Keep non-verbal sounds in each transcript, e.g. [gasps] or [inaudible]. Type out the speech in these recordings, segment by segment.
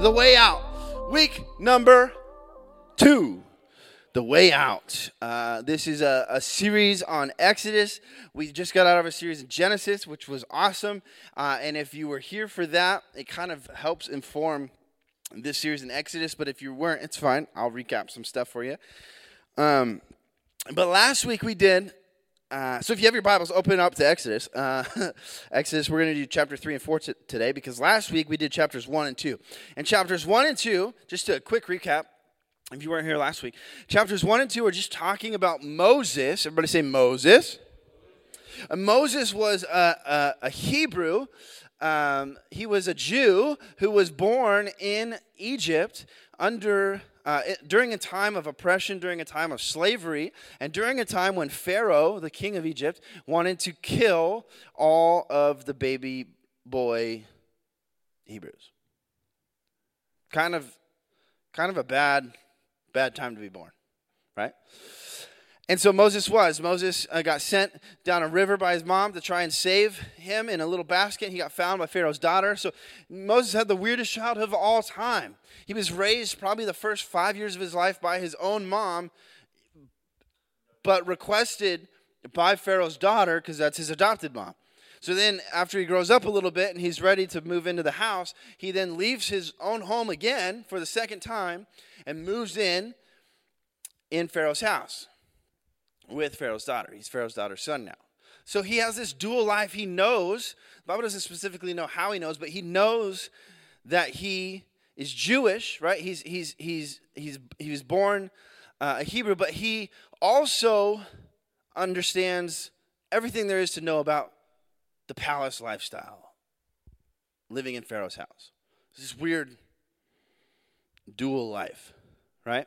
The Way Out. Week number two. The Way Out. Uh, this is a, a, series on Exodus. We just got out of a series in Genesis, which was awesome. Uh, and if you were here for that, it kind of helps inform this series in Exodus. But if you weren't, it's fine. I'll recap some stuff for you. Um, but last week we did uh, so if you have your Bibles, open up to Exodus. Uh, [laughs] Exodus, we're going to do chapter 3 and 4 t- today because last week we did chapters 1 and 2. And chapters 1 and 2, just a quick recap, if you weren't here last week, chapters 1 and 2 are just talking about Moses. Everybody say Moses. Uh, Moses was a, a, a Hebrew. Um, he was a Jew who was born in Egypt under uh, it, during a time of oppression, during a time of slavery, and during a time when Pharaoh, the king of Egypt, wanted to kill all of the baby boy Hebrews. Kind of, kind of a bad, bad time to be born, right? And so Moses was. Moses uh, got sent down a river by his mom to try and save him in a little basket. He got found by Pharaoh's daughter. So Moses had the weirdest childhood of all time. He was raised probably the first five years of his life by his own mom, but requested by Pharaoh's daughter because that's his adopted mom. So then, after he grows up a little bit and he's ready to move into the house, he then leaves his own home again for the second time and moves in in Pharaoh's house with Pharaoh's daughter. He's Pharaoh's daughter's son now. So he has this dual life. He knows, the Bible doesn't specifically know how he knows, but he knows that he is Jewish, right? He's, he's, he's, he's, he was born uh, a Hebrew, but he also understands everything there is to know about the palace lifestyle, living in Pharaoh's house. This weird dual life, right?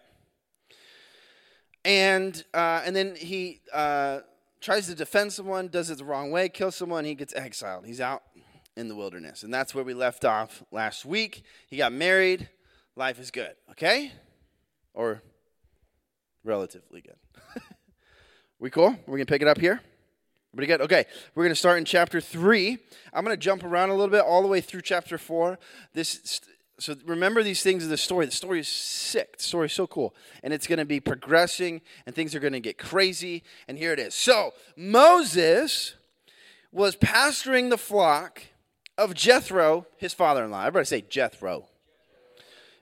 And uh, and then he uh, tries to defend someone, does it the wrong way, kills someone, he gets exiled. He's out in the wilderness, and that's where we left off last week. He got married. Life is good, okay, or relatively good. [laughs] we cool? We're gonna pick it up here. Pretty good. Okay, we're going to start in chapter 3. I'm going to jump around a little bit all the way through chapter 4. This so remember these things of the story. The story is sick. The story is so cool. And it's going to be progressing, and things are going to get crazy. And here it is. So Moses was pasturing the flock of Jethro, his father in law. Everybody say Jethro.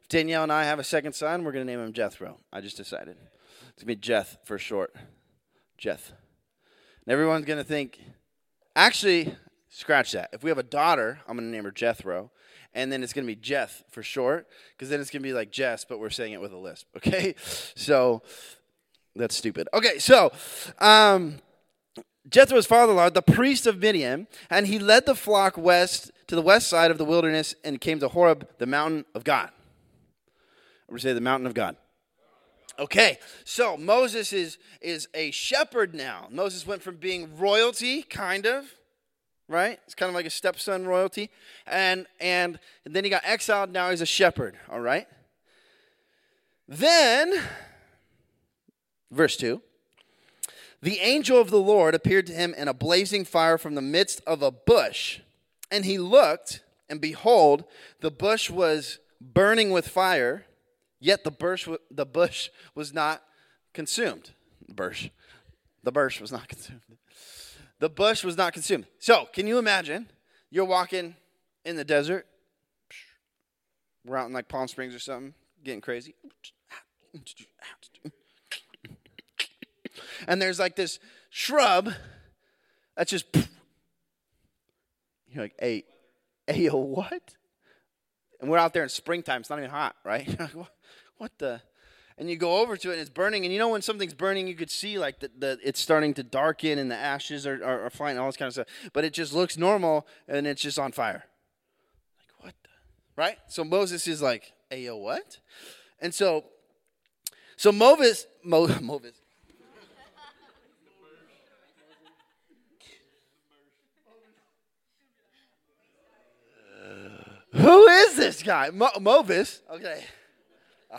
If Danielle and I have a second son, we're going to name him Jethro. I just decided. It's going to be Jeth for short. Jeth. And everyone's going to think, actually, scratch that. If we have a daughter, I'm going to name her Jethro and then it's going to be Jeth for short, because then it's going to be like Jess, but we're saying it with a lisp, [laughs] okay? So that's stupid. Okay, so um, Jethro's father in law, the priest of Midian, and he led the flock west to the west side of the wilderness and came to Horeb, the mountain of God. We say the mountain of God. Okay, so Moses is, is a shepherd now. Moses went from being royalty, kind of, right? It's kind of like a stepson royalty. And, and then he got exiled. Now he's a shepherd, all right? Then, verse 2 the angel of the Lord appeared to him in a blazing fire from the midst of a bush. And he looked, and behold, the bush was burning with fire, yet the bush, the bush was not consumed. The bush. The bush was not [laughs] consumed the bush was not consumed. So, can you imagine? You're walking in the desert. We're out in like Palm Springs or something, getting crazy. And there's like this shrub that's just. You're like, hey, hey, [laughs] what? And we're out there in springtime. It's not even hot, right? [laughs] what the? And you go over to it and it's burning and you know when something's burning you could see like the, the it's starting to darken and the ashes are, are, are, flying all this kind of stuff but it just looks normal and it's just on fire like what the? right so moses is like hey yo what and so so moses Mo, [laughs] moses Who is this guy? Mo- Movis. Okay.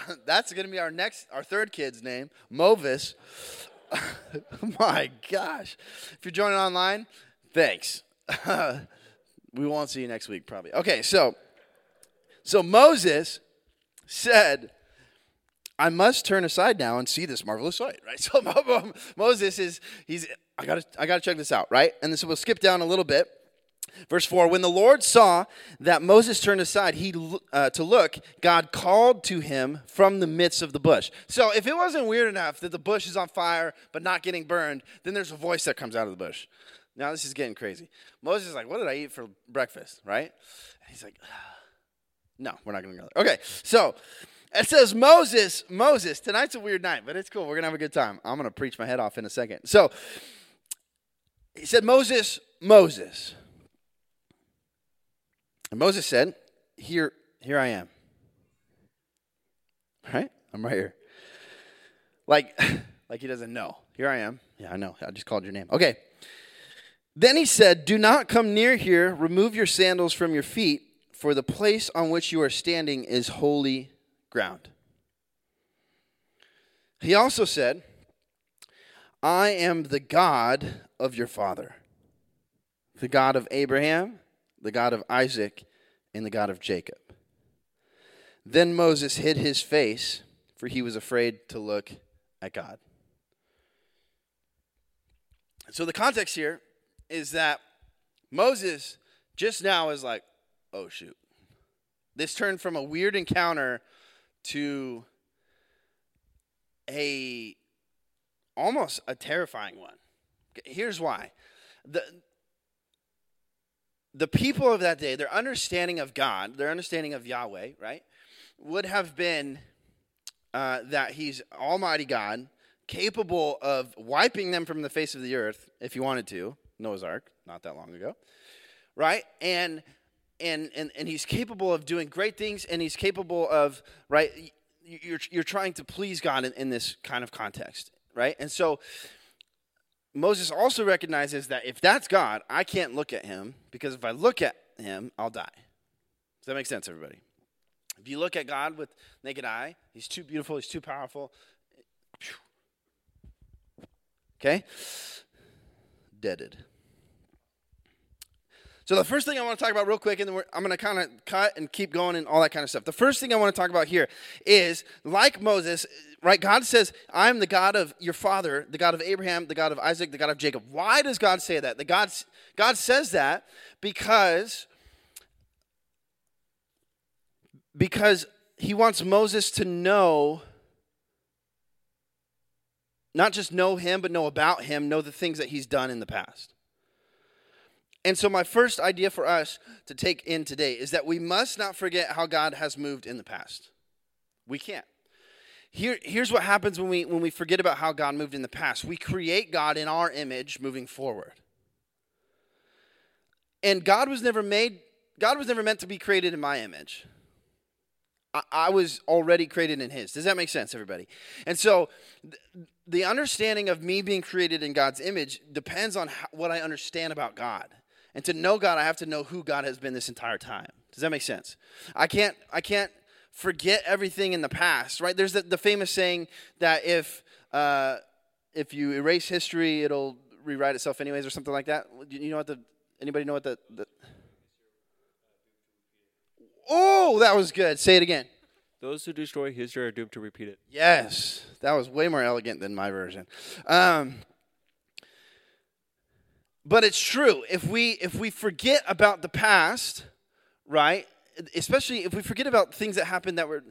[laughs] that's going to be our next, our third kid's name, Movis. [laughs] My gosh. If you're joining online, thanks. [laughs] we won't see you next week, probably. Okay, so So Moses said, I must turn aside now and see this marvelous sight, right? So Moses is, he's, I gotta, I gotta check this out, right? And so we'll skip down a little bit. Verse 4 When the Lord saw that Moses turned aside he, uh, to look, God called to him from the midst of the bush. So if it wasn't weird enough that the bush is on fire but not getting burned, then there's a voice that comes out of the bush. Now this is getting crazy. Moses is like, What did I eat for breakfast, right? And he's like, No, we're not going to go there. Okay, so it says Moses, Moses. Tonight's a weird night, but it's cool. We're going to have a good time. I'm going to preach my head off in a second. So he said, Moses, Moses. And Moses said, Here, here I am. Right? I'm right here. Like, [laughs] like he doesn't know. Here I am. Yeah, I know. I just called your name. Okay. Then he said, Do not come near here. Remove your sandals from your feet, for the place on which you are standing is holy ground. He also said, I am the God of your father, the God of Abraham, the God of Isaac, and the God of Jacob. Then Moses hid his face, for he was afraid to look at God. So the context here is that Moses just now is like, oh shoot. This turned from a weird encounter to a almost a terrifying one. Here's why. The the people of that day, their understanding of God, their understanding of Yahweh, right, would have been uh, that He's Almighty God, capable of wiping them from the face of the earth if He wanted to. Noah's Ark, not that long ago, right? And and and and He's capable of doing great things, and He's capable of right. You're you're trying to please God in, in this kind of context, right? And so Moses also recognizes that if that's God, I can't look at him because if I look at him, I'll die. Does that make sense, everybody? If you look at God with naked eye, he's too beautiful, he's too powerful. Okay? Deaded. So the first thing I want to talk about real quick, and then I'm going to kind of cut and keep going and all that kind of stuff. The first thing I want to talk about here is, like Moses, right? God says, "I'm the God of your father, the God of Abraham, the God of Isaac, the God of Jacob." Why does God say that? The God God says that because because He wants Moses to know. Not just know him, but know about him, know the things that he's done in the past. And so, my first idea for us to take in today is that we must not forget how God has moved in the past. We can't. Here, here's what happens when we, when we forget about how God moved in the past we create God in our image moving forward. And God was never made, God was never meant to be created in my image. I, was already created in His. Does that make sense, everybody? And so, th- the understanding of me being created in God's image depends on how, what I understand about God. And to know God, I have to know who God has been this entire time. Does that make sense? I can't I can't forget everything in the past, right? There's the, the famous saying that if uh, if you erase history, it'll rewrite itself anyways, or something like that. You know what the anybody know what the, the Oh, that was good. Say it again. Those who destroy history are doomed to repeat it. Yes, that was way more elegant than my version. Um, but it's true. If we if we forget about the past, right? Especially if we forget about things that happened that were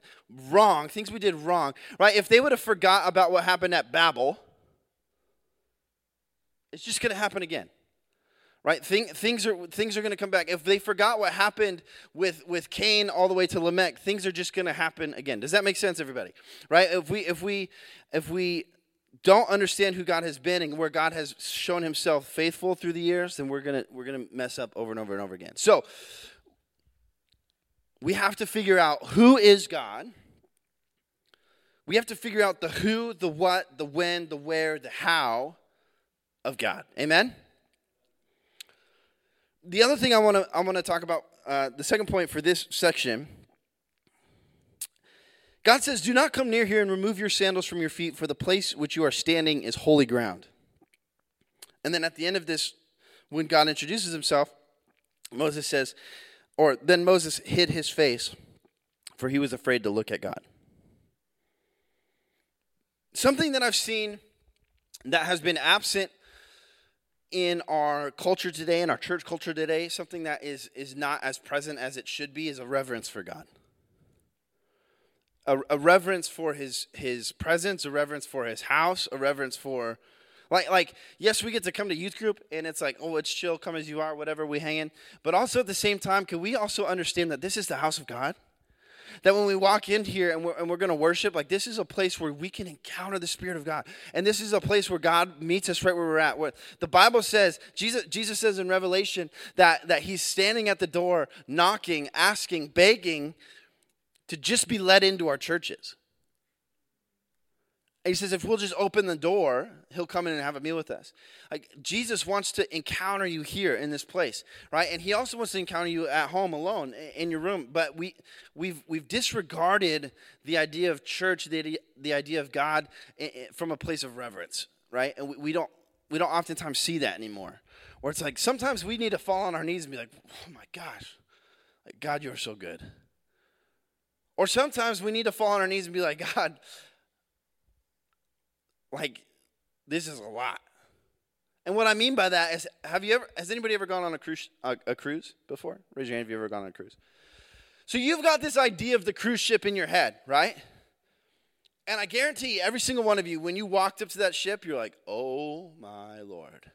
wrong, things we did wrong, right? If they would have forgot about what happened at Babel, it's just going to happen again right Thing, things are things are going to come back if they forgot what happened with with cain all the way to lamech things are just going to happen again does that make sense everybody right if we if we if we don't understand who God has been and where God has shown himself faithful through the years, then we're going to we're going to mess up over and over and over again. So, we have to figure out who is God. We have to figure out the who, the what, the when, the where, the how of God. Amen. The other thing I want to I want to talk about uh, the second point for this section God says, Do not come near here and remove your sandals from your feet, for the place which you are standing is holy ground. And then at the end of this, when God introduces himself, Moses says, or then Moses hid his face, for he was afraid to look at God. Something that I've seen that has been absent in our culture today, in our church culture today, something that is, is not as present as it should be is a reverence for God. A, a reverence for his, his presence, a reverence for his house, a reverence for like, like, yes, we get to come to youth group and it's like, oh, it's chill, come as you are, whatever, we hang in. But also at the same time, can we also understand that this is the house of God? That when we walk in here and we're, and we're going to worship, like this is a place where we can encounter the Spirit of God. And this is a place where God meets us right where we're at. Where the Bible says, Jesus, Jesus says in Revelation that, that he's standing at the door, knocking, asking, begging to just be let into our churches. He says, if we'll just open the door, he'll come in and have a meal with us. Like Jesus wants to encounter you here in this place, right? And he also wants to encounter you at home alone in your room. But we we've we've disregarded the idea of church, the the idea of God from a place of reverence, right? And we, we don't we don't oftentimes see that anymore. Where it's like sometimes we need to fall on our knees and be like, "Oh my gosh, like God, you're so good." Or sometimes we need to fall on our knees and be like, [laughs] "God." like this is a lot. And what I mean by that is, have you ever? Has anybody ever gone on a cruise? A, a, cruise before? Raise your hand if you've ever gone on a cruise. So you've got this idea of the cruise ship in your head, right? And I guarantee every single one of you, when you walked up to that ship, you're like, "Oh my lord!"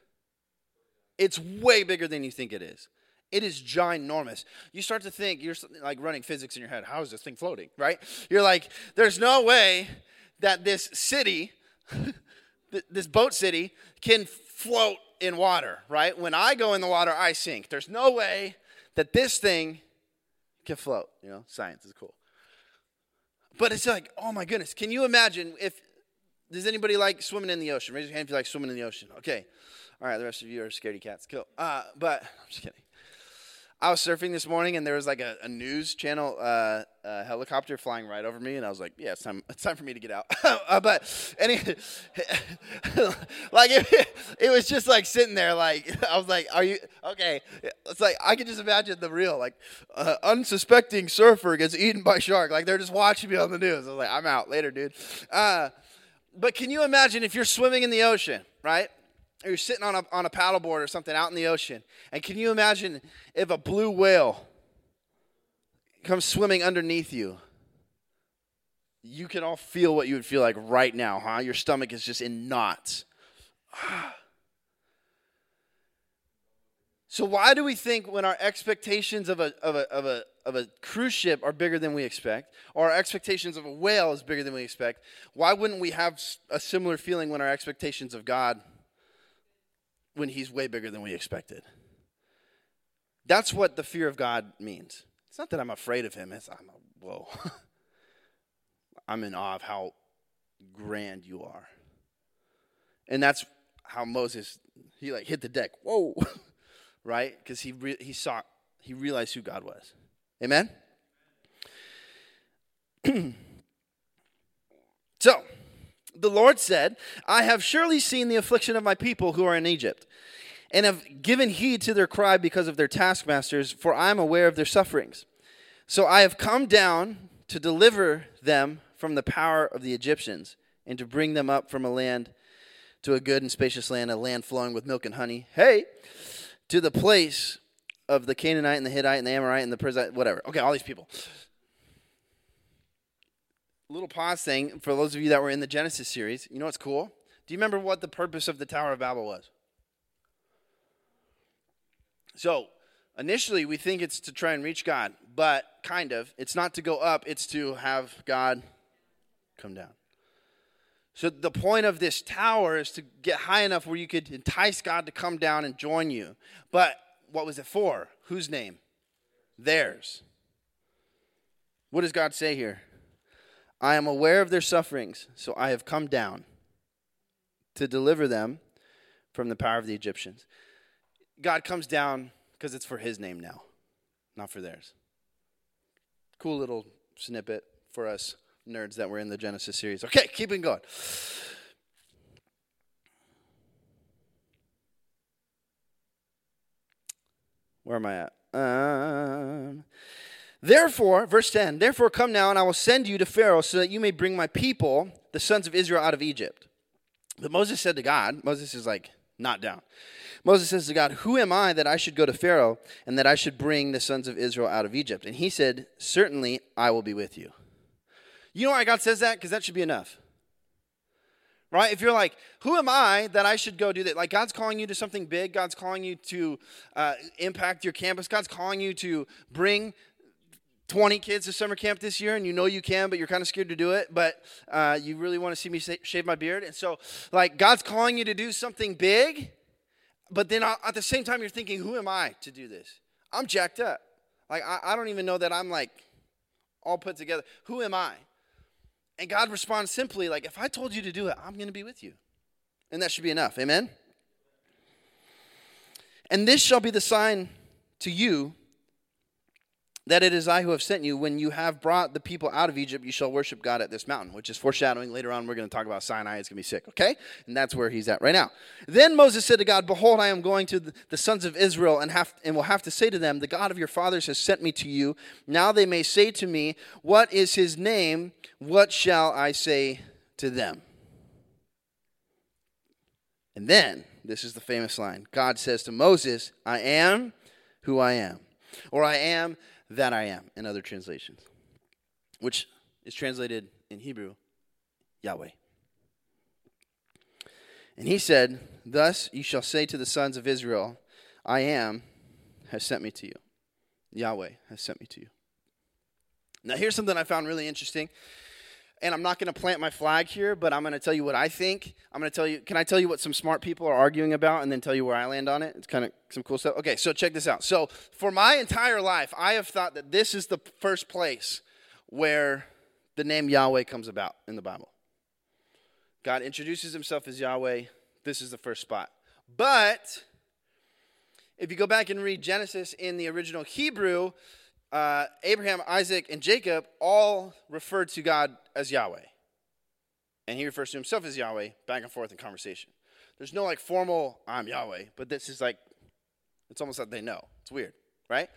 It's way bigger than you think it is. It is ginormous. You start to think you're like running physics in your head. How is this thing floating? Right? You're like, "There's no way that this city." [laughs] this boat city can float in water, right? When I go in the water, I sink. There's no way that this thing can float. You know, science is cool. But it's like, oh my goodness, can you imagine if, does anybody like swimming in the ocean? Raise your hand if you like swimming in the ocean. Okay. All right, the rest of you are scaredy cats. Cool. Uh, but, I'm just kidding. I was surfing this morning and there was like a, a news channel uh, a helicopter flying right over me, and I was like, "Yeah, it's time. It's time for me to get out." [laughs] uh, but any, [laughs] like it, it, was just like sitting there, like [laughs] I was like, "Are you okay?" It's like I can just imagine the real like uh, unsuspecting surfer gets eaten by shark. Like they're just watching me on the news. I was like, "I'm out later, dude." Uh, but can you imagine if you're swimming in the ocean, right? Or you're sitting on a, on a paddleboard or something out in the ocean. And can you imagine if a blue whale comes swimming underneath you? You can all feel what you would feel like right now, huh? Your stomach is just in knots. [sighs] so why do we think when our expectations of a, of a, of a, of a cruise ship are bigger than we expect, or our expectations of a whale is bigger than we expect, why wouldn't we have a similar feeling when our expectations of God when he's way bigger than we expected. That's what the fear of God means. It's not that I'm afraid of him, it's I'm a, whoa. [laughs] I'm in awe of how grand you are. And that's how Moses he like hit the deck. Whoa. [laughs] right? Cuz he re- he saw he realized who God was. Amen. [clears throat] so, the Lord said, I have surely seen the affliction of my people who are in Egypt, and have given heed to their cry because of their taskmasters, for I am aware of their sufferings. So I have come down to deliver them from the power of the Egyptians, and to bring them up from a land to a good and spacious land, a land flowing with milk and honey. Hey, to the place of the Canaanite and the Hittite and the Amorite and the Perizzite, whatever. Okay, all these people little pause thing for those of you that were in the Genesis series. You know what's cool? Do you remember what the purpose of the Tower of Babel was? So, initially, we think it's to try and reach God, but kind of. It's not to go up, it's to have God come down. So, the point of this tower is to get high enough where you could entice God to come down and join you. But what was it for? Whose name? Theirs. What does God say here? I am aware of their sufferings, so I have come down to deliver them from the power of the Egyptians. God comes down because it's for his name now, not for theirs. Cool little snippet for us nerds that were in the Genesis series. Okay, keeping going. Where am I at? Um, Therefore, verse 10, therefore come now and I will send you to Pharaoh so that you may bring my people, the sons of Israel, out of Egypt. But Moses said to God, Moses is like, not down. Moses says to God, Who am I that I should go to Pharaoh and that I should bring the sons of Israel out of Egypt? And he said, Certainly I will be with you. You know why God says that? Because that should be enough. Right? If you're like, who am I that I should go do that? Like, God's calling you to something big. God's calling you to uh, impact your campus. God's calling you to bring 20 kids to summer camp this year, and you know you can, but you're kind of scared to do it. But uh, you really want to see me shave my beard. And so, like, God's calling you to do something big, but then at the same time, you're thinking, who am I to do this? I'm jacked up. Like, I, I don't even know that I'm like all put together. Who am I? And God responds simply, like, if I told you to do it, I'm going to be with you. And that should be enough. Amen? And this shall be the sign to you that it is I who have sent you. When you have brought the people out of Egypt, you shall worship God at this mountain, which is foreshadowing. Later on, we're going to talk about Sinai. It's going to be sick, okay? And that's where he's at right now. Then Moses said to God, Behold, I am going to the sons of Israel and, have, and will have to say to them, The God of your fathers has sent me to you. Now they may say to me, What is his name? What shall I say to them? And then, this is the famous line God says to Moses, I am who I am, or I am that I am in other translations, which is translated in Hebrew, Yahweh. And he said, Thus you shall say to the sons of Israel, I am has sent me to you. Yahweh has sent me to you. Now, here's something I found really interesting and I'm not going to plant my flag here, but I'm going to tell you what I think. I'm going to tell you, can I tell you what some smart people are arguing about and then tell you where I land on it? It's kind of some cool stuff. Okay, so check this out. So, for my entire life, I have thought that this is the first place where the name Yahweh comes about in the Bible. God introduces himself as Yahweh. This is the first spot. But if you go back and read Genesis in the original Hebrew, uh, Abraham, Isaac, and Jacob all referred to God as Yahweh. And he refers to himself as Yahweh back and forth in conversation. There's no like formal, I'm Yahweh, but this is like, it's almost like they know. It's weird, right?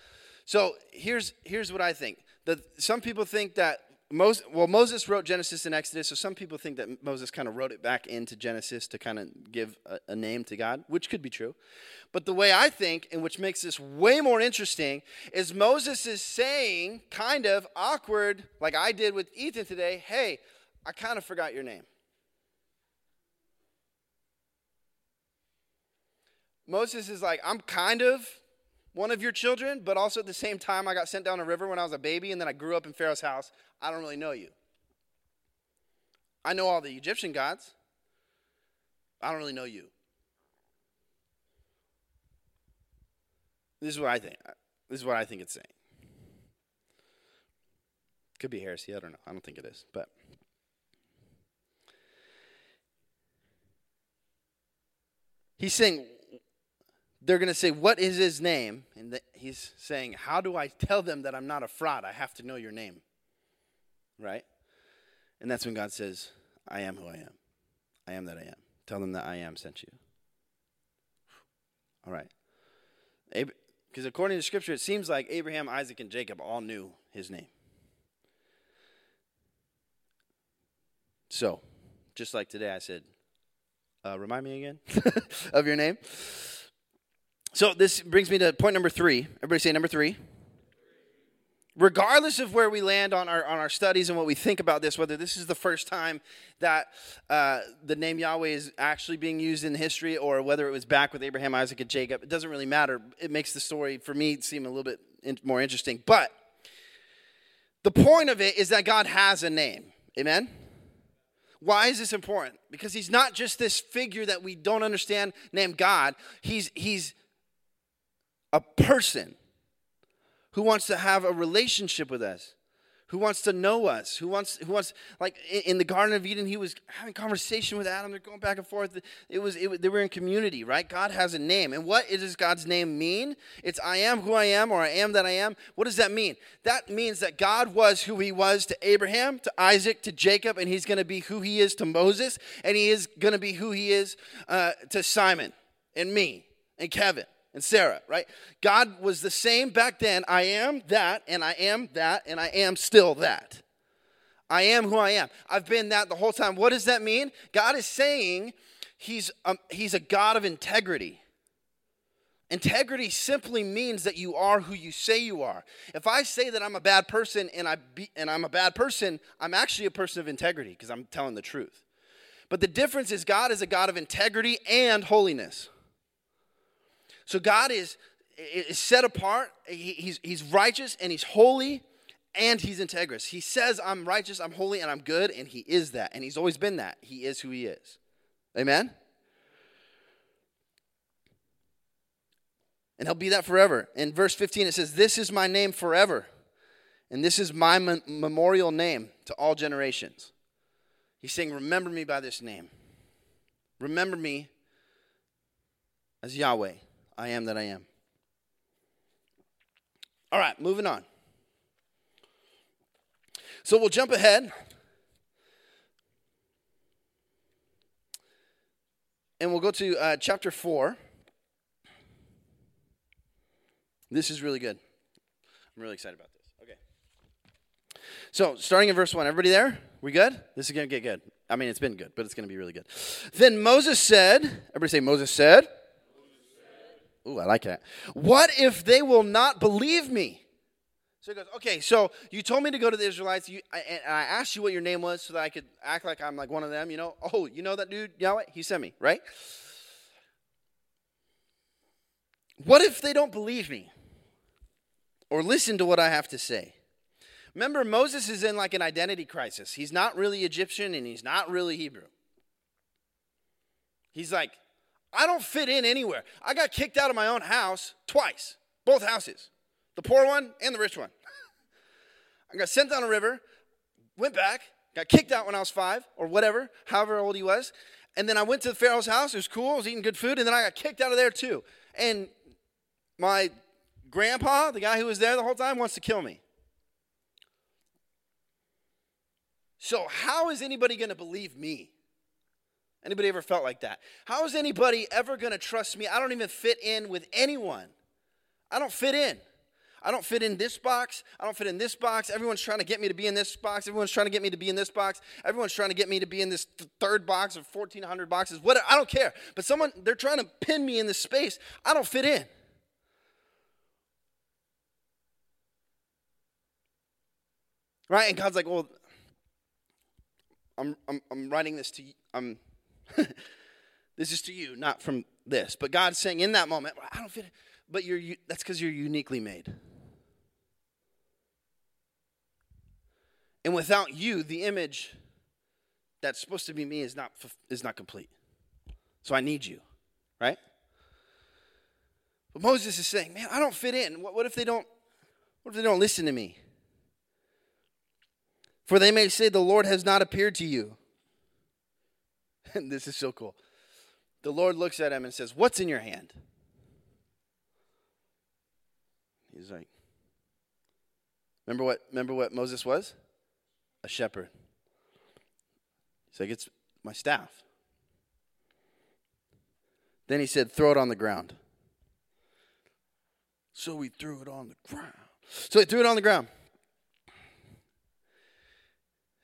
So here's, here's what I think. That some people think that Moses, well, Moses wrote Genesis and Exodus, so some people think that Moses kind of wrote it back into Genesis to kind of give a, a, name to God, which could be true. But the way I think, and which makes this way more interesting, is Moses is saying, kind of awkward, like I did with Ethan today, hey, I kind of forgot your name. Moses is like, I'm kind of one of your children, but also at the same time, I got sent down a river when I was a baby, and then I grew up in Pharaoh's house. I don't really know you. I know all the Egyptian gods. I don't really know you. This is what I think. This is what I think it's saying. Could be heresy. I don't know. I don't think it is. But he's saying, they're going to say, What is his name? And he's saying, How do I tell them that I'm not a fraud? I have to know your name. Right? And that's when God says, I am who I am. I am that I am. Tell them that I am sent you. All right. Because according to Scripture, it seems like Abraham, Isaac, and Jacob all knew his name. So, just like today, I said, uh, remind me again [laughs] of your name. So this brings me to point number three. Everybody say number three. Regardless of where we land on our, on our studies and what we think about this, whether this is the first time that uh, the name Yahweh is actually being used in history or whether it was back with Abraham, Isaac, and Jacob, it doesn't really matter. It makes the story, for me, seem a little bit in, more interesting. But the point of it is that God has a name. Amen? Why is this important? Because he's not just this figure that we don't understand named God. He's, he's a person who wants to have a relationship with us who wants to know us who wants who wants like in the garden of eden he was having conversation with adam. They're going back and forth. It was it, they were in community right? God has a name. And what does god's name mean? It's i am who i am or i am that i am. What does that mean? That means that god was who he was to abraham to isaac to jacob and he's going to be who he is to moses and he is going to be who he is uh, to simon and me and kevin and Sarah, right? God was the same back then. I am that, and I am that, and I am still that. I am who I am. I've been that the whole time. What does that mean? God is saying he's, um, he's a God of integrity. Integrity simply means that you are who you say you are. If I say that I'm a bad person and, I be, and I'm a bad person, I'm actually a person of integrity because I'm telling the truth. But the difference is God is a God of integrity and holiness. So God is, is set apart, he, he's, he's righteous and he's holy and he's integrous. He says, I'm righteous, I'm holy, and I'm good, and he is that. And he's always been that. He is who he is. Amen? And he'll be that forever. In verse 15, it says, This is my name forever, and this is my memorial name to all generations. He's saying, Remember me by this name. Remember me as Yahweh. I am that I am. All right, moving on. So we'll jump ahead. And we'll go to uh, chapter 4. This is really good. I'm really excited about this. Okay. So, starting in verse 1. Everybody there? We good? This is going to get good. I mean, it's been good, but it's going to be really good. Then Moses said, everybody say, Moses said. Ooh, I like that. What if they will not believe me? So he goes, okay, so you told me to go to the Israelites, you, and I asked you what your name was so that I could act like I'm like one of them, you know? Oh, you know that dude, Yahweh? He sent me, right? What if they don't believe me or listen to what I have to say? Remember, Moses is in like an identity crisis. He's not really Egyptian and he's not really Hebrew. He's like, I don't fit in anywhere. I got kicked out of my own house twice, both houses the poor one and the rich one. [laughs] I got sent down a river, went back, got kicked out when I was five or whatever, however old he was. And then I went to the Pharaoh's house. It was cool. I was eating good food. And then I got kicked out of there too. And my grandpa, the guy who was there the whole time, wants to kill me. So, how is anybody going to believe me? Anybody ever felt like that? How is anybody ever going to trust me? I don't even fit in with anyone. I don't fit in. I don't fit in this box. I don't fit in this box. Everyone's trying to get me to be in this box. Everyone's trying to get me to be in this box. Everyone's trying to get me to be in this th- third box of 1,400 boxes. What? I don't care. But someone, they're trying to pin me in this space. I don't fit in. Right? And God's like, well, I'm, I'm, I'm writing this to you. I'm, [laughs] this is to you, not from this. But God's saying in that moment, I don't fit. But you're, that's because you're uniquely made. And without you, the image that's supposed to be me is not, is not complete. So I need you, right? But Moses is saying, man, I don't fit in. What, what if they don't what if they don't listen to me? For they may say, The Lord has not appeared to you. And [laughs] this is so cool. The Lord looks at him and says, What's in your hand? He's like, Remember what remember what Moses was? a shepherd. He's like, It's my staff. Then he said, Throw it on the ground. So we threw it on the ground. So he threw it on the ground.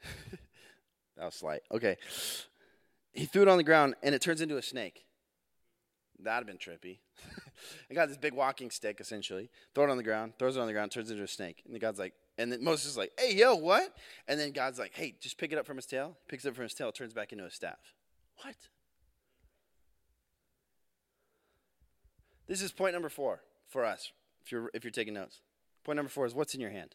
[laughs] that was slight. Okay. He threw it on the ground and it turns into a snake. That'd have been trippy. [laughs] I got this big walking stick, essentially. Throw it on the ground, throws it on the ground, turns into a snake. And the God's like, and then Moses is like, hey, yo, what? And then God's like, hey, just pick it up from his tail. Picks it up from his tail, turns back into a staff. What? This is point number four for us, if you're, if you're taking notes. Point number four is what's in your hand?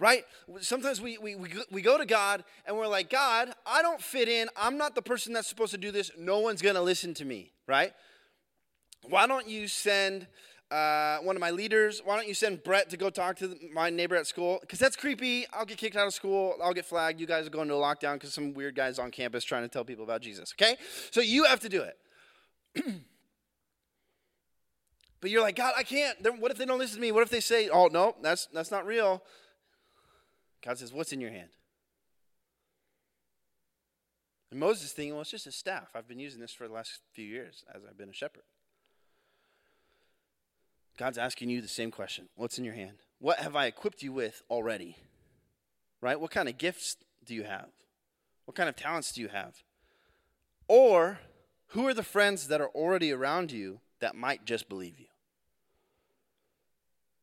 Right? Sometimes we, we, we, go to God and we're like, God, I don't fit in. I'm not the person that's supposed to do this. No one's going to listen to me, right? Why don't you send uh, one of my leaders, why don't you send Brett to go talk to my neighbor at school? Because that's creepy. I'll get kicked out of school. I'll get flagged. You guys are going to a lockdown because some weird guy's on campus trying to tell people about Jesus. Okay? So you have to do it. [clears throat] but you're like, God, I can't. What if they don't listen to me? What if they say, oh, no, that's, that's not real? God says, what's in your hand? And Moses thinking, well, it's just a staff. I've been using this for the last few years as I've been a shepherd. God's asking you the same question What's in your hand? What have I equipped you with already? Right? What kind of gifts do you have? What kind of talents do you have? Or who are the friends that are already around you that might just believe you?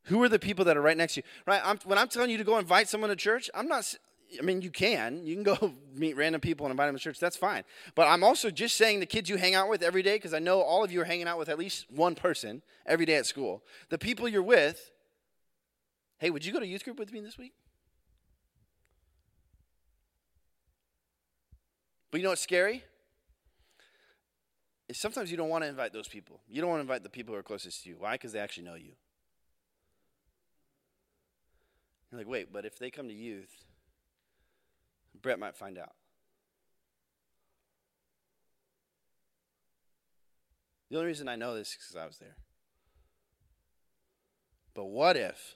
Who are the people that are right next to you? Right? I'm, when I'm telling you to go invite someone to church, I'm not. I mean, you can. You can go [laughs] meet random people and invite them to church. That's fine. But I'm also just saying the kids you hang out with every day, because I know all of you are hanging out with at least one person every day at school. The people you're with, hey, would you go to youth group with me this week? But you know what's scary? Is sometimes you don't want to invite those people. You don't want to invite the people who are closest to you. Why? Because they actually know you. You're like, wait, but if they come to youth, Brett might find out. The only reason I know this is because I was there. But what if?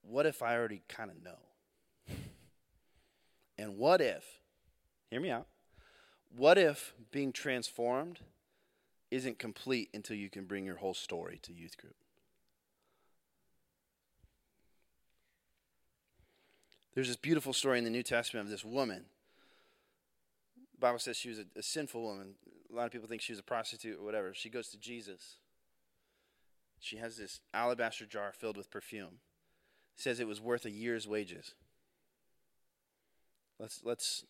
What if I already kind of know? [laughs] And what if, hear me out, what if being transformed isn't complete until you can bring your whole story to youth group? There's this beautiful story in the New Testament of this woman. The Bible says she was a, a sinful woman. A lot of people think she was a prostitute or whatever. She goes to Jesus. She has this alabaster jar filled with perfume. It says it was worth a year's wages. Let's let's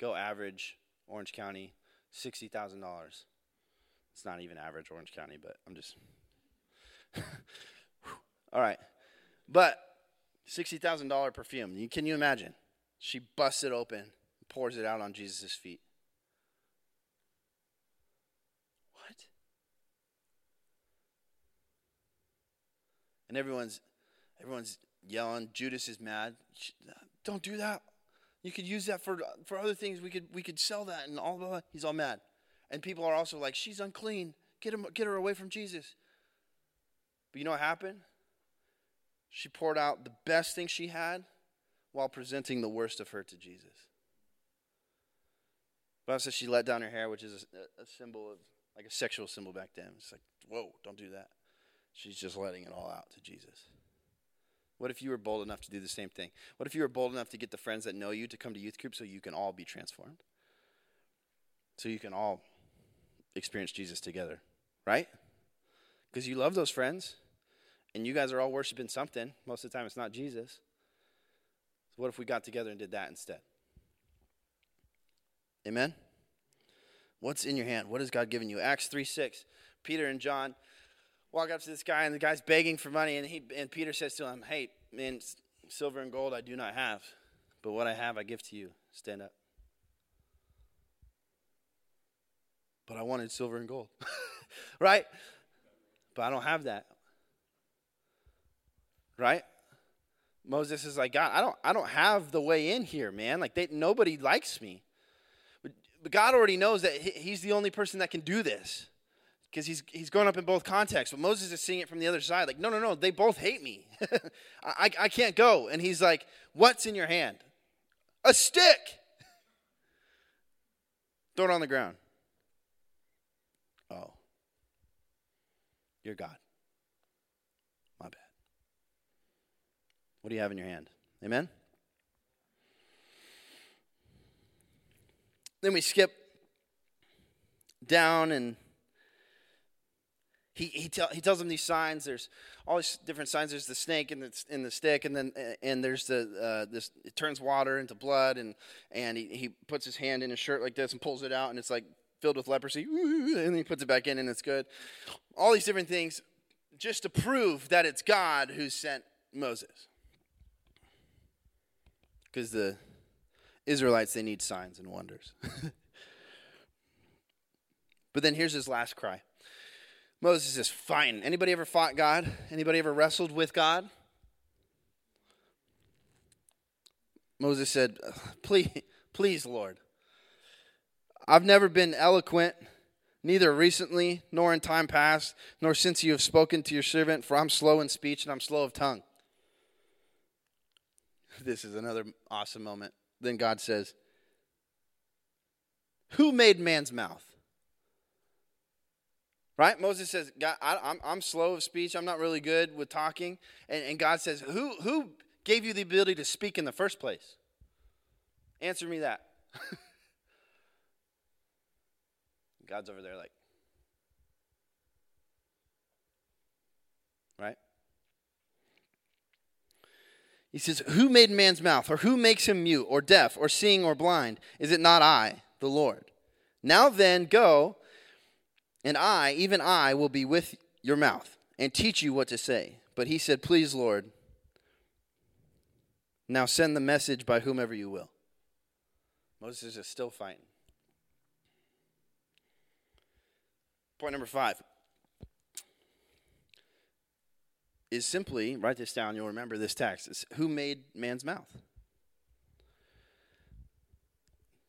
go average Orange County, sixty thousand dollars. It's not even average Orange County, but I'm just [laughs] all right. But sixty thousand dollar perfume. Can you imagine? She busts it open, pours it out on Jesus' feet. What? And everyone's everyone's yelling. Judas is mad. Don't do that. You could use that for for other things. We could we could sell that and all blah, He's all mad, and people are also like, she's unclean. Get him get her away from Jesus. But you know what happened? She poured out the best thing she had while presenting the worst of her to Jesus. Bible says she let down her hair, which is a, a symbol of like a sexual symbol back then. It's like, whoa, don't do that. She's just letting it all out to Jesus. What if you were bold enough to do the same thing? What if you were bold enough to get the friends that know you to come to youth group so you can all be transformed? So you can all experience Jesus together, right? Because you love those friends and you guys are all worshiping something. Most of the time it's not Jesus. So what if we got together and did that instead? Amen? What's in your hand? What has God given you? Acts 3 6. Peter and John walk up to this guy, and the guy's begging for money, and he and Peter says to him, "Hey, man, silver and gold I do not have, but what I have I give to you. Stand up." But I wanted silver and gold, [laughs] right? But I don't have that, right? Moses is like, God, I don't, I don't have the way in here, man. Like, they, nobody likes me. But, God already knows that He's the only person that can do this because he's, he's grown up in both contexts. But Moses is seeing it from the other side. Like, no, no, no, they both hate me. [laughs] I, I can't go. And he's like, what's in your hand? A stick. Throw it on the ground. Oh. You're God. My bad. What do you have in your hand? Amen? Then we skip down and he, he, tell, he tells them these signs. There's all these different signs. There's the snake and the, in the stick, and then and there's the uh, this. It turns water into blood, and and he, he puts his hand in his shirt like this and pulls it out, and it's like filled with leprosy, and then he puts it back in, and it's good. All these different things, just to prove that it's God who sent Moses, because the Israelites they need signs and wonders. [laughs] but then here's his last cry. Moses is fine. Anybody ever fought God? Anybody ever wrestled with God? Moses said, Please, please, Lord. I've never been eloquent, neither recently nor in time past, nor since you have spoken to your servant, for I'm slow in speech and I'm slow of tongue. [laughs] This is another awesome moment. Then God says, Who made man's mouth? Right? Moses says, God, I, am I'm, I'm slow of speech. I'm not really good with talking. And, and God says, who, who gave you the ability to speak in the first place? Answer me that. [laughs] God's over there like, right? He says, Who made man's mouth, or who makes him mute, or deaf, or seeing, or blind? Is it not I, the Lord? Now then, go, and I, even I, will be with your mouth, and teach you what to say. But he said, Please, Lord, now send the message by whomever you will. Moses is still fighting. Point number five is simply write this down. You'll remember this text. It's who made man's mouth?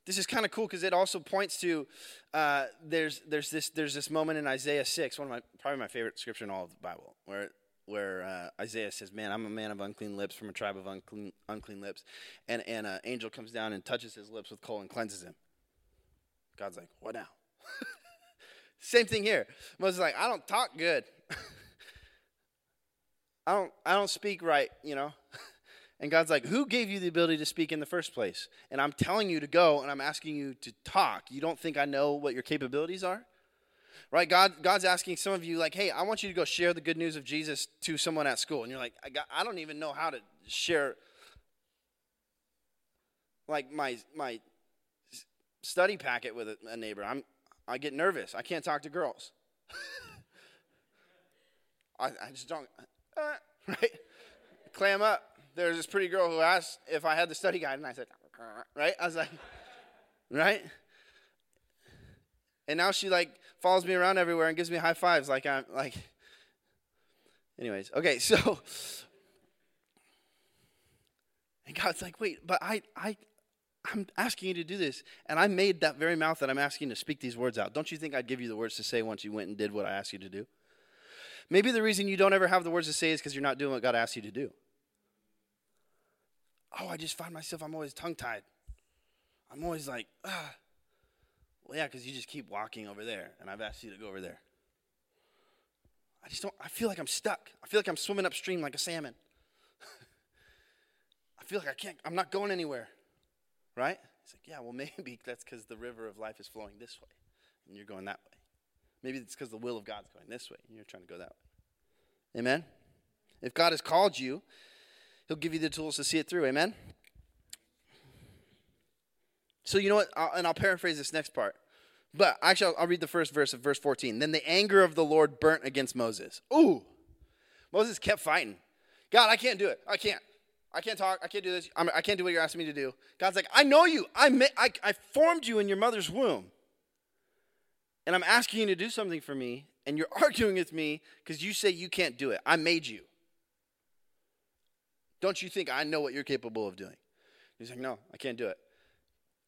This is kind of cool because it also points to uh, there's there's this there's this moment in Isaiah six, one of my probably my favorite scripture in all of the Bible, where where uh, Isaiah says, "Man, I'm a man of unclean lips, from a tribe of unclean unclean lips," and and an angel comes down and touches his lips with coal and cleanses him. God's like, "What now?" [laughs] Same thing here. Moses is like, "I don't talk good." [laughs] I don't I don't speak right, you know. [laughs] And God's like, Who gave you the ability to speak in the first place? And I'm telling you to go and I'm asking you to talk. You don't think I know what your capabilities are? Right? God, God's asking some of you, like, hey, I want you to go share the good news of Jesus to someone at school. And you're like, I, got, I don't even know how to share like my my study packet with a, a neighbor. I'm I get nervous. I can't talk to girls. [laughs] I, I just don't [laughs] right? Clam up. There's this pretty girl who asked if I had the study guide, and I said, [laughs] right? I was like, [laughs] right? And now she like follows me around everywhere and gives me high fives, like I'm like. Anyways, okay, so. And God's like, wait, but I, I, I'm asking you to do this, and I made that very mouth that I'm asking to speak these words out. Don't you think I'd give you the words to say once you went and did what I asked you to do? Maybe the reason you don't ever have the words to say is because you're not doing what God asked you to do. Oh, I just find myself, I'm always tongue tied. I'm always like, ah. Well, yeah, because you just keep walking over there, and I've asked you to go over there. I just don't, I feel like I'm stuck. I feel like I'm swimming upstream like a salmon. [laughs] I feel like I can't, I'm not going anywhere. Right? He's like, yeah, well, [laughs] maybe that's because the river of life is flowing this way, and you're going that way. Maybe it's because the will of God's going this way and you're trying to go that way. Amen? If God has called you, He'll give you the tools to see it through. Amen? So, you know what? I'll, and I'll paraphrase this next part. But actually, I'll, I'll read the first verse of verse 14. Then the anger of the Lord burnt against Moses. Ooh. Moses kept fighting. God, I can't do it. I can't. I can't talk. I can't do this. I'm, I can not do what you're asking me to do. God's like, I know you. I, I, I formed you in your mother's womb and I'm asking you to do something for me, and you're [laughs] arguing with me because you say you can't do it. I made you. Don't you think I know what you're capable of doing? He's like, No, I can't do it.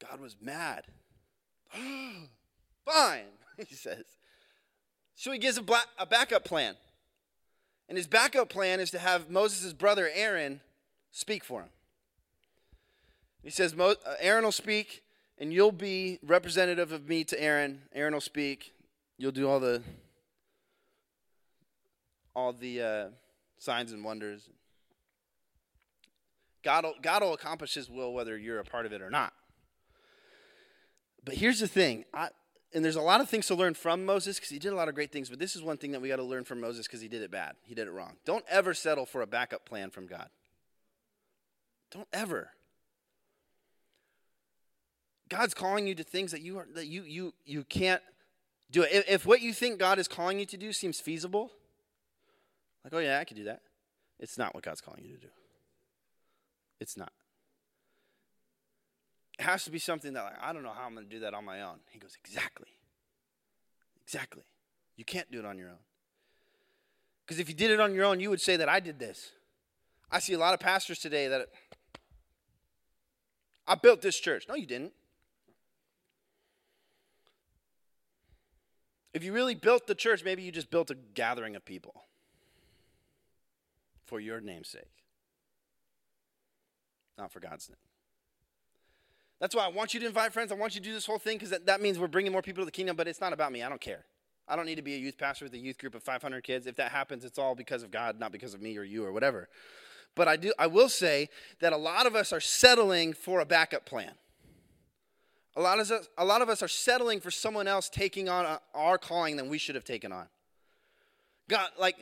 God was mad. [gasps] Fine, [laughs] he says. So he gives a, a backup plan. And his backup plan is to have Moses' brother Aaron speak for him. He says, uh, Aaron will speak, and you'll be representative of me to Aaron. Aaron will speak. You'll do all the all the uh, signs and wonders. God will, God will accomplish His will whether you're a part of it or not. But here's the thing, I, and there's a lot of things to learn from Moses because he did a lot of great things. But this is one thing that we got to learn from Moses because he did it bad. He did it wrong. Don't ever settle for a backup plan from God. Don't ever. God's calling you to things that you are that you you you can't do it. If, if what you think God is calling you to do seems feasible, like, oh yeah, I could do that. It's not what God's calling you to do. It's not. It has to be something that like, I don't know how I'm gonna do that on my own. He goes, Exactly. Exactly. You can't do it on your own. Because if you did it on your own, you would say that I did this. I see a lot of pastors today that I built this church. No, you didn't. If you really built the church, maybe you just built a gathering of people for your name's sake. not for God's name. That's why I want you to invite friends. I want you to do this whole thing because that, that means we're bringing more people to the kingdom, but it's not about me. I don't care. I don't need to be a youth pastor with a youth group of 500 kids. If that happens, it's all because of God, not because of me or you or whatever. But I do I will say that a lot of us are settling for a backup plan. A lot of us, a lot of us are settling for someone else taking on our calling than we should have taken on. God, like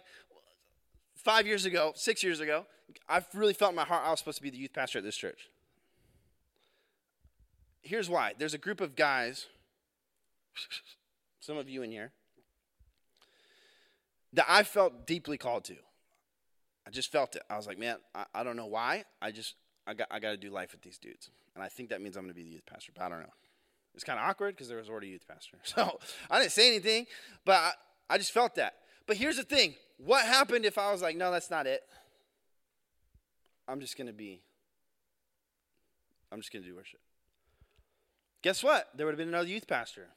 five years ago, six years ago, I really felt in my heart I was supposed to be the youth pastor at this church. Here's why. There's a group of guys, some of you in here, that I felt deeply called to. I just felt it. I was like, man, I, I don't know why. I just, I got, I got to do life with these dudes. And I think that means I'm going to be the youth pastor, but I don't know. It's kind of awkward because there was already a youth pastor. [laughs] So I didn't say anything, but I, I just felt that. But here's the thing what happened if I was like, no, that's not it? I'm just going to be, I'm just going to do worship. Guess what? There would have been another youth pastor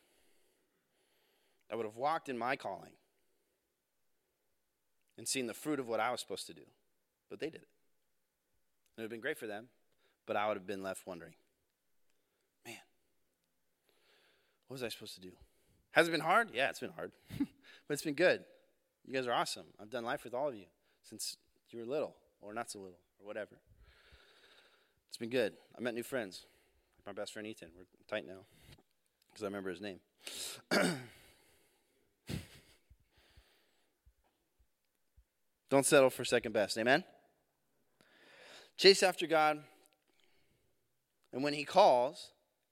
that would have walked in my calling and seen the fruit of what I was supposed to do. But they did it. It would have been great for them, but I would have been left wondering, man, what was I supposed to do? Has it been hard? Yeah, it's been hard, [laughs] but it's been good. You guys are awesome. I've done life with all of you since you were little, or not so little, or whatever. It's been good. I met new friends. My best friend Ethan. We're tight now because I remember his name. [coughs] Don't settle for second best. Amen? Chase after God. And when He calls,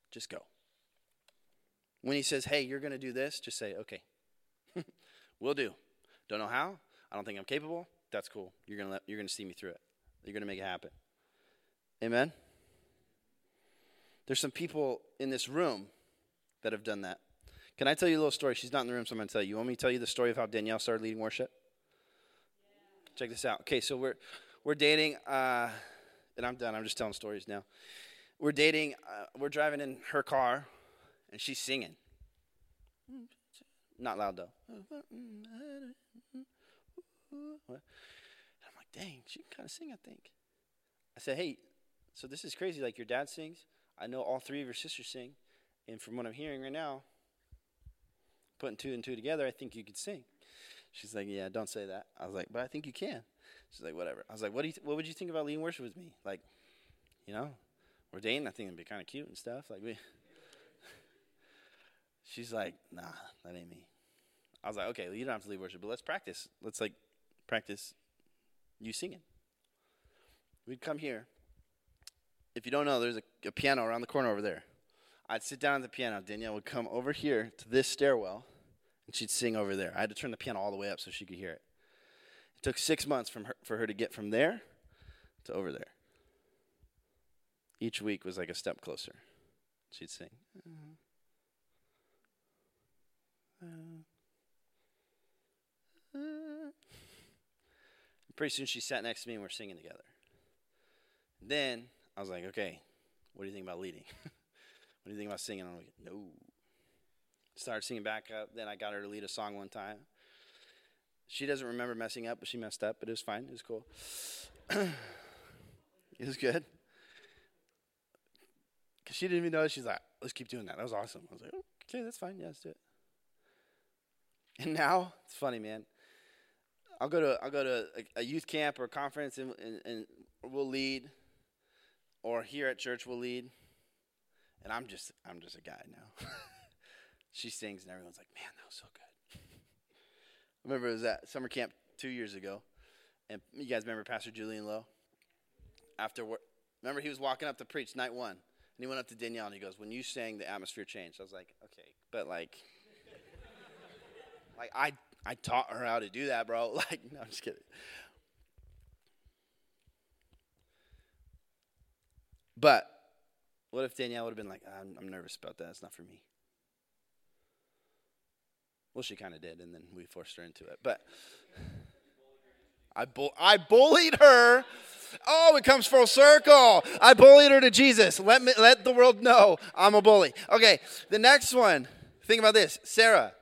just go. When He says, hey, you're going to do this, just say, okay, [laughs] we'll do. Don't know how. I don't think I'm capable. That's cool. You're going to you're going to see me through it. You're going to make it happen. Amen? There's some people in this room that have done that. Can I tell you a little story? She's not in the room, so I'm going to tell you. You want me to tell you the story of how Danielle started leading worship? Check this out. Okay, so we're we're dating, uh, and I'm done. I'm just telling stories now. We're dating. Uh, we're driving in her car, and she's singing. Not loud though. I'm like, dang, she can kind of sing. I think. I said, hey, so this is crazy. Like your dad sings. I know all three of your sisters sing, and from what I'm hearing right now, putting two and two together, I think you could sing. She's like, yeah, don't say that. I was like, but I think you can. She's like, whatever. I was like, what do you, th- what would you think about leading worship with me? Like, you know, we're dating. I think it'd be kind of cute and stuff. Like we. [laughs] She's like, nah, that ain't me. I was like, okay, well, you don't have to lead worship, but let's practice. Let's like practice you singing. We'd come here. If you don't know, there's a, a piano around the corner over there. I'd sit down at the piano. Danielle would come over here to this stairwell and she'd sing over there. I had to turn the piano all the way up so she could hear it. It took six months from her, for her to get from there to over there. Each week was like a step closer. She'd sing. Pretty soon she sat next to me and we're singing together. Then I was like, okay, what do you think about leading? [laughs] what do you think about singing? I'm like, no started singing back up. Then I got her to lead a song one time. She doesn't remember messing up, but she messed up. But it was fine. It was cool. [clears throat] it was good. Cause she didn't even know. She's like, "Let's keep doing that." That was awesome. I was like, "Okay, that's fine. Yeah, let's do it." And now it's funny, man. I'll go to I'll go to a, a youth camp or a conference, and, and, and we'll lead, or here at church we'll lead, and I'm just I'm just a guy now. [laughs] she sings, and everyone's like, man, that was so good. Remember it was at summer camp two years ago, and you guys remember Pastor Julian Lowe? After remember he was walking up to preach night one, and he went up to Danielle and he goes, "When you sang, the atmosphere changed." I was like, "Okay, but like, like I I taught her how to do that, bro." [laughs] Like, no, I'm just kidding. But what if Danielle would have been like, I'm, I'm nervous about that. It's not for me. Well, she kind of did, and then we forced her into it. But I, bu- I bullied her. Oh, it comes full circle. I bullied her to Jesus. Let me let the world know I'm a bully. Okay, the next one. Think about this, Sarah.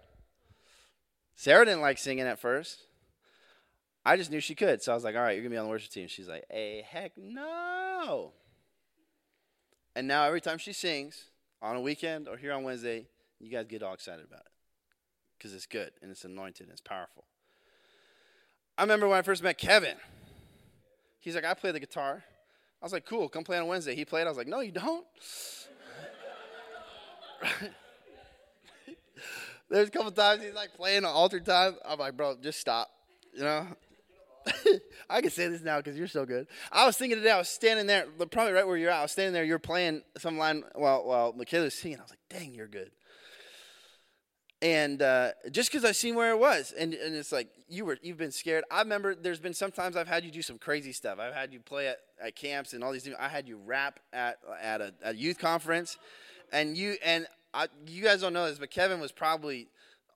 Sarah didn't like singing at first. I just knew she could, so I was like, "All right, you're gonna be on the worship team." She's like, "Hey, heck no!" And now every time she sings on a weekend or here on Wednesday, you guys get all excited about it because it's good and it's anointed and it's powerful. I remember when I first met Kevin. He's like, I play the guitar. I was like, cool, come play on Wednesday. He played. I was like, no, you don't. [laughs] There's a couple times he's like playing an altar time. I'm like, bro, just stop. You know? [laughs] I can say this now because you're so good. I was thinking today, I was standing there, probably right where you're at. I was standing there, you're playing some line while, while Michaela singing. I was like, dang, you're good. And uh, just because I've seen where it was, and, and it's like you were, you've been scared. I remember there's been sometimes I've had you do some crazy stuff. I've had you play at, at camps and all these. Things. I had you rap at at a, a youth conference, and you and I, you guys don't know this, but Kevin was probably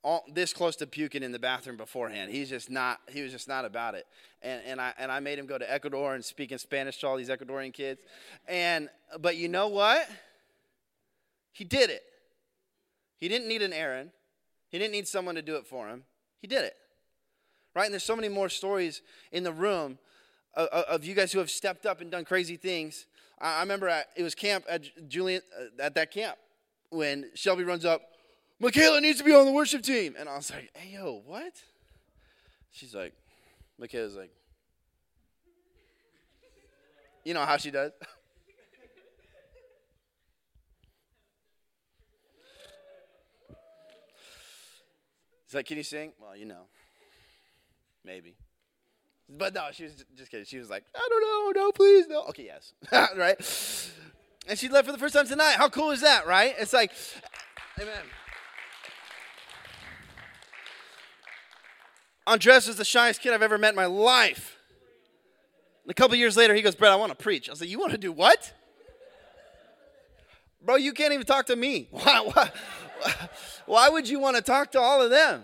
all, this close to puking in the bathroom beforehand. He's just not. He was just not about it. And and I and I made him go to Ecuador and speak in Spanish to all these Ecuadorian kids. And but you know what? He did it. He didn't need an Aaron. He didn't need someone to do it for him. He did it. Right? And there's so many more stories in the room of, of you guys who have stepped up and done crazy things. I, I remember at, it was camp at Julian uh, at that camp when Shelby runs up, Michaela needs to be on the worship team. And I was like, hey, yo, what? She's like, Michaela's like, you know how she does? [laughs] He's like, can you sing? Well, you know, maybe. But no, she was just kidding. She was like, I don't know, no, please, no. Okay, yes, [laughs] right? And she left for the first time tonight. How cool is that, right? It's like, amen. Andres was the shyest kid I've ever met in my life. And a couple years later, he goes, Brett, I want to preach. I was like, You want to do what? Bro, you can't even talk to me. [laughs] Why, why, [laughs] why would you want to talk to all of them?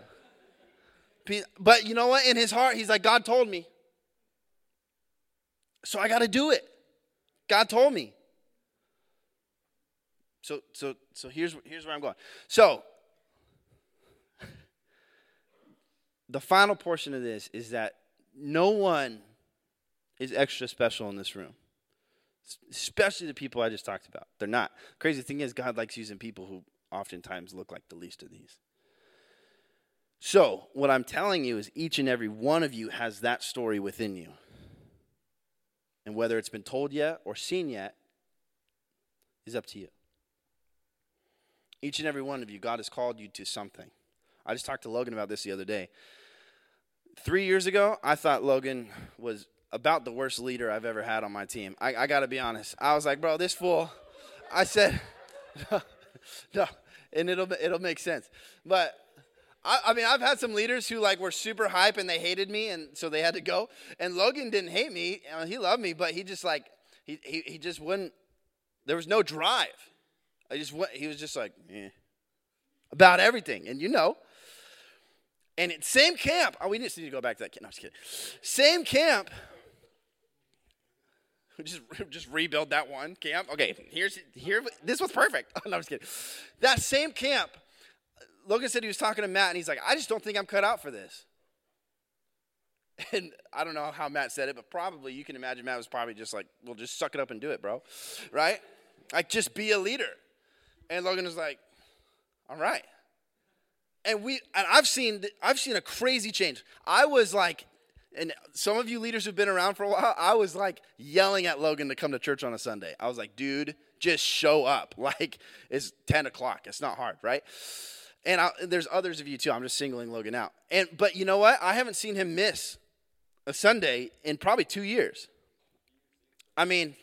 But you know what? In his heart, he's like, God told me. So I got to do it. God told me. So, so, so here's, here's where I'm going. So, [laughs] the final portion of this is that no one is extra special in this room, especially the people I just talked about. They're not. Crazy thing is, God likes using people who oftentimes look like the least of these. So, what I'm telling you is each and every one of you has that story within you. And whether it's been told yet or seen yet is up to you. Each and every one of you, God has called you to something. I just talked to Logan about this the other day. Three years ago, I thought Logan was about the worst leader I've ever had on my team. I, I got to be honest. I was like, bro, this fool. I said, [laughs] [laughs] no, and it'll it'll make sense. But I, I, mean, I've had some leaders who like were super hype and they hated me, and so they had to go. And Logan didn't hate me; he loved me, but he just like he he, he just wouldn't. There was no drive. I just went, he was just like, eh, about everything. And you know, and at same camp, oh, we just need to go back to that camp. No, I'm just kidding. Same camp. [laughs] Just, just rebuild that one camp. Okay, here's here. This was perfect. Oh, [laughs] no, I'm just kidding. That same camp, Logan said he was talking to Matt, and he's like, "I just don't think I'm cut out for this." [laughs] And I don't know how Matt said it, but probably you can imagine Matt was probably just like, "Well, just suck it up and do it, bro." Right? Like, just be a leader. And Logan is like, all right. And we and I've seen I've seen a crazy change. I was like, and some of you leaders who've been around for a while, I was like yelling at Logan to come to church on a Sunday. I was like, dude, just show up. [laughs] Like it's 10 o'clock. It's not hard, right? And I, there's others of you too. I'm just singling Logan out. And but you know what? I haven't seen him miss a Sunday in probably two years. I mean,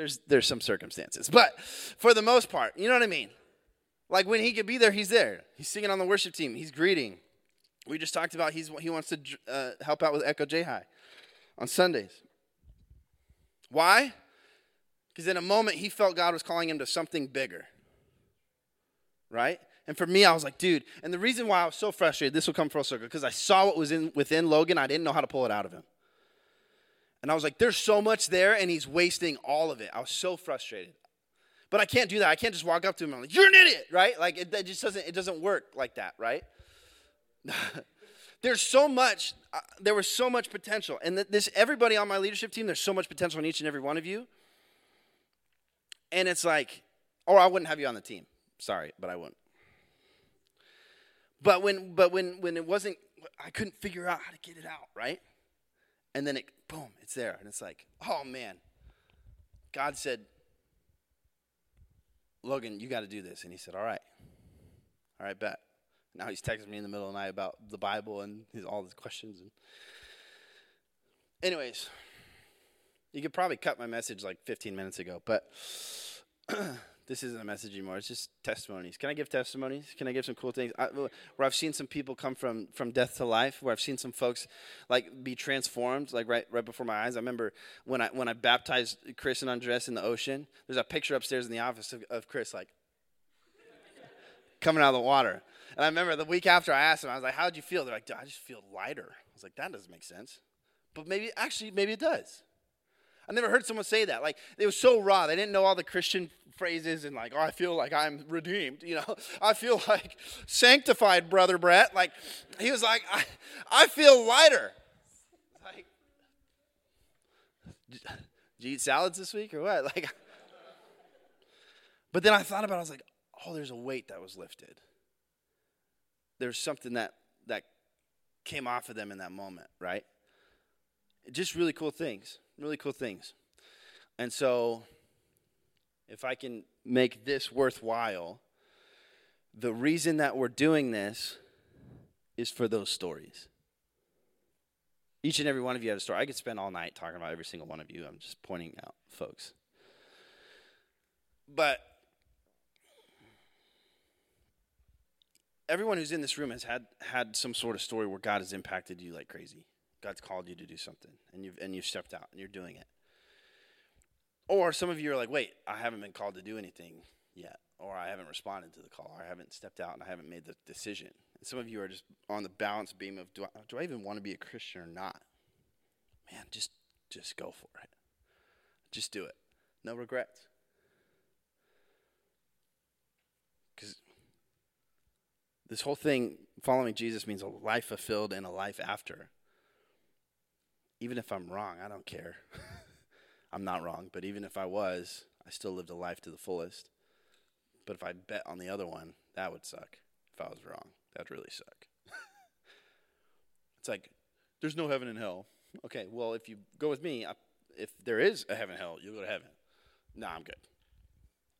There's there's some circumstances, but for the most part, you know what I mean. Like when he could be there, he's there. He's singing on the worship team. He's greeting. We just talked about he's he wants to uh, help out with Echo J High on Sundays. Why? Because in a moment he felt God was calling him to something bigger. Right? And for me, I was like, dude. And the reason why I was so frustrated, this will come full circle, because I saw what was in within Logan. I didn't know how to pull it out of him. And I was like, there's so much there, and he's wasting all of it. I was so frustrated. But I can't do that. I can't just walk up to him and like, you're an idiot, right? Like it, it just doesn't it doesn't work like that, right? [laughs] there's so much uh, there was so much potential. And th- this everybody on my leadership team there's so much potential in each and every one of you. And it's like or i wouldn't have you on the team. Sorry but i wouldn't. But when but when when it wasn't i couldn't figure out how to get it out right? And then it boom it's there. And it's like oh man. God said logan you got to do this and he said all right all right bet now he's texting me in the middle of the night about the Bible and his, all his questions. And anyways, you could probably cut my message like 15 minutes ago, but [clears throat] this isn't a message anymore. It's just testimonies. Can I give testimonies? Can I give some cool things? I, where I've seen some people come from from death to life. Where I've seen some folks like be transformed, like right right before my eyes. I remember when I when I baptized Chris and Andres in the ocean. There's a picture upstairs in the office of, of Chris like coming out of the water. And I remember the week after I asked them, I was like, How'd you feel? They're like, I just feel lighter. I was like, That doesn't make sense. But maybe, actually, maybe it does. I never heard someone say that. Like, it was so raw. They didn't know all the Christian phrases and, like, oh, I feel like I'm redeemed. You know, [laughs] I feel like sanctified, Brother Brett. Like, he was like, I, I feel lighter. Like, did you eat salads this week or what? [laughs] Like, but then I thought about it. I was like, oh, there's a weight that was lifted there's something that that came off of them in that moment, right? Just really cool things, really cool things. And so, if I can make this worthwhile, the reason that we're doing this is for those stories. Each and every one of you had a story. I could spend all night talking about every single one of you. I'm just pointing out folks. But everyone who's in this room has had had some sort of story where God has impacted you like crazy. God's called you to do something, and you've and you've stepped out and you're doing it. Or some of you are like, wait, I haven't been called to do anything yet, or I haven't responded to the call, or I haven't stepped out and I haven't made the decision. And some of you are just on the balance beam of, do I, do I even want to be a Christian or not? Man, just just go for it. Just do it. No regrets. Because this whole thing, following Jesus, means a life fulfilled and a life after. Even if I'm wrong, I don't care. [laughs] I'm not wrong, but even if I was, I still lived a life to the fullest. But if I bet on the other one, that would suck. If I was wrong, that'd really suck. [laughs] it's like, there's no heaven and hell. Okay, well, if you go with me, if there is a heaven and hell, you'll go to heaven. No, I'm good.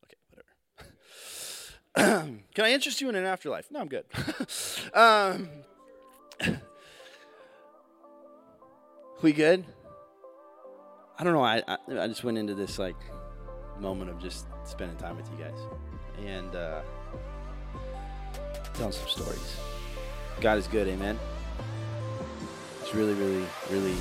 Okay, whatever. [laughs] [clears throat] Can I interest you in an afterlife? No, I'm good. um, we good? I don't know. I, I, I just went into this like moment of just spending time with you guys and uh, telling some stories. God is good, amen. It's really, really, really